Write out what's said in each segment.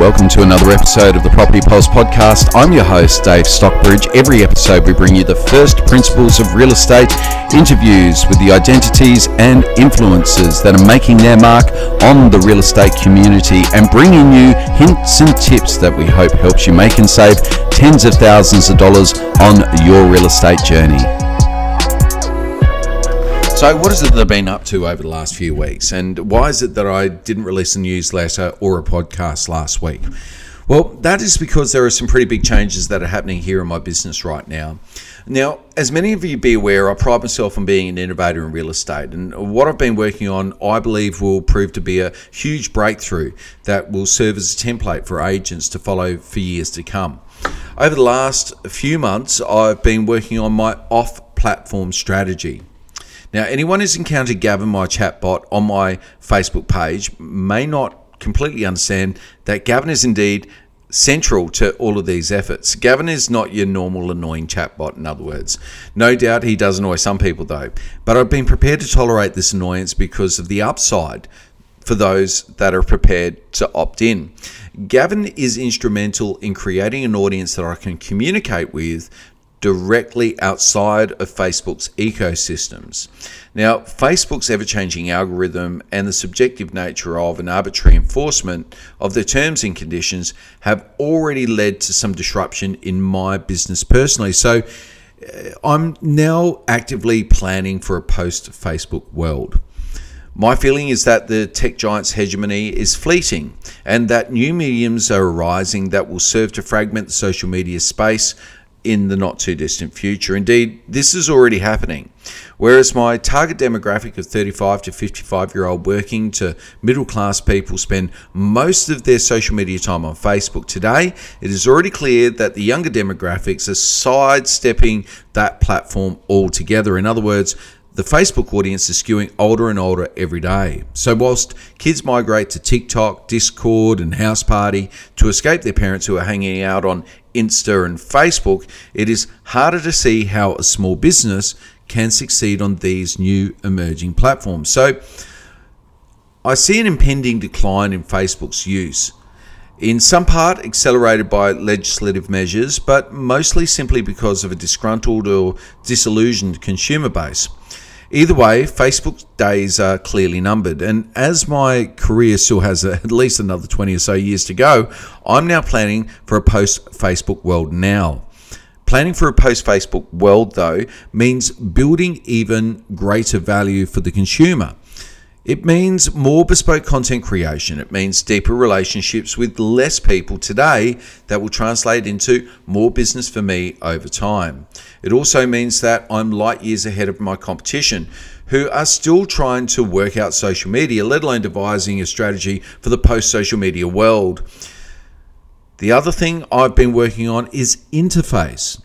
welcome to another episode of the Property Pulse podcast. I'm your host, Dave Stockbridge. Every episode, we bring you the first principles of real estate, interviews with the identities and influences that are making their mark on the real estate community, and bringing you hints and tips that we hope helps you make and save tens of thousands of dollars on your real estate journey. So, what is it that I've been up to over the last few weeks, and why is it that I didn't release a newsletter or a podcast last week? Well, that is because there are some pretty big changes that are happening here in my business right now. Now, as many of you be aware, I pride myself on being an innovator in real estate, and what I've been working on, I believe, will prove to be a huge breakthrough that will serve as a template for agents to follow for years to come. Over the last few months, I've been working on my off platform strategy. Now, anyone who's encountered Gavin, my chatbot, on my Facebook page may not completely understand that Gavin is indeed central to all of these efforts. Gavin is not your normal annoying chatbot, in other words. No doubt he does annoy some people, though, but I've been prepared to tolerate this annoyance because of the upside for those that are prepared to opt in. Gavin is instrumental in creating an audience that I can communicate with directly outside of Facebook's ecosystems. Now, Facebook's ever changing algorithm and the subjective nature of an arbitrary enforcement of their terms and conditions have already led to some disruption in my business personally. So, uh, I'm now actively planning for a post Facebook world. My feeling is that the tech giant's hegemony is fleeting and that new mediums are arising that will serve to fragment the social media space in the not too distant future. Indeed, this is already happening. Whereas my target demographic of 35 to 55 year old working to middle class people spend most of their social media time on Facebook today, it is already clear that the younger demographics are sidestepping that platform altogether. In other words, the Facebook audience is skewing older and older every day. So, whilst kids migrate to TikTok, Discord, and House Party to escape their parents who are hanging out on Insta and Facebook, it is harder to see how a small business can succeed on these new emerging platforms. So, I see an impending decline in Facebook's use. In some part, accelerated by legislative measures, but mostly simply because of a disgruntled or disillusioned consumer base. Either way, Facebook's days are clearly numbered, and as my career still has at least another 20 or so years to go, I'm now planning for a post Facebook world now. Planning for a post Facebook world, though, means building even greater value for the consumer. It means more bespoke content creation. It means deeper relationships with less people today that will translate into more business for me over time. It also means that I'm light years ahead of my competition who are still trying to work out social media, let alone devising a strategy for the post social media world. The other thing I've been working on is interface.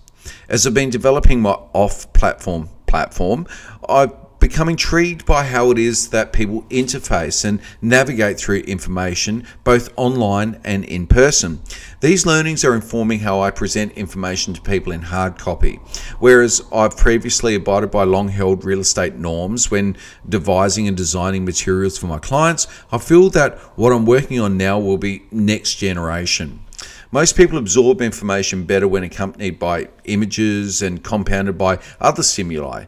As I've been developing my off platform platform, I've become intrigued by how it is that people interface and navigate through information both online and in person. These learnings are informing how I present information to people in hard copy. Whereas I've previously abided by long held real estate norms when devising and designing materials for my clients, I feel that what I'm working on now will be next generation. Most people absorb information better when accompanied by images and compounded by other stimuli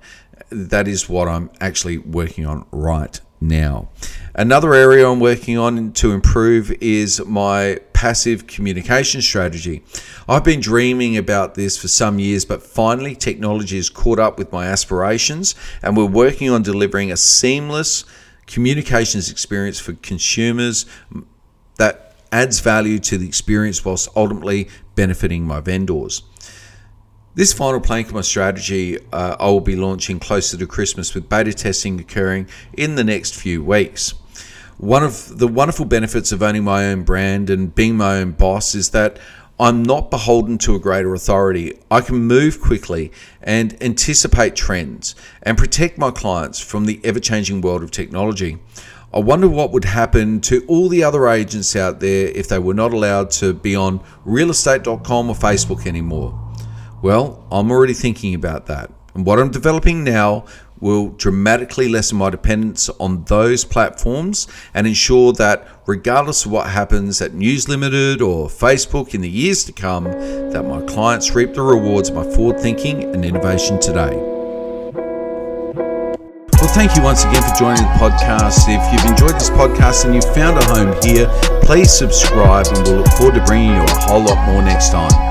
that is what I'm actually working on right now. Another area I'm working on to improve is my passive communication strategy. I've been dreaming about this for some years, but finally, technology has caught up with my aspirations, and we're working on delivering a seamless communications experience for consumers that adds value to the experience whilst ultimately benefiting my vendors. This final plank of my strategy uh, I will be launching closer to Christmas with beta testing occurring in the next few weeks. One of the wonderful benefits of owning my own brand and being my own boss is that I'm not beholden to a greater authority. I can move quickly and anticipate trends and protect my clients from the ever changing world of technology. I wonder what would happen to all the other agents out there if they were not allowed to be on realestate.com or Facebook anymore. Well, I'm already thinking about that. And what I'm developing now will dramatically lessen my dependence on those platforms and ensure that regardless of what happens at News Limited or Facebook in the years to come, that my clients reap the rewards of my forward thinking and innovation today. Well, thank you once again for joining the podcast. If you've enjoyed this podcast and you've found a home here, please subscribe and we'll look forward to bringing you a whole lot more next time.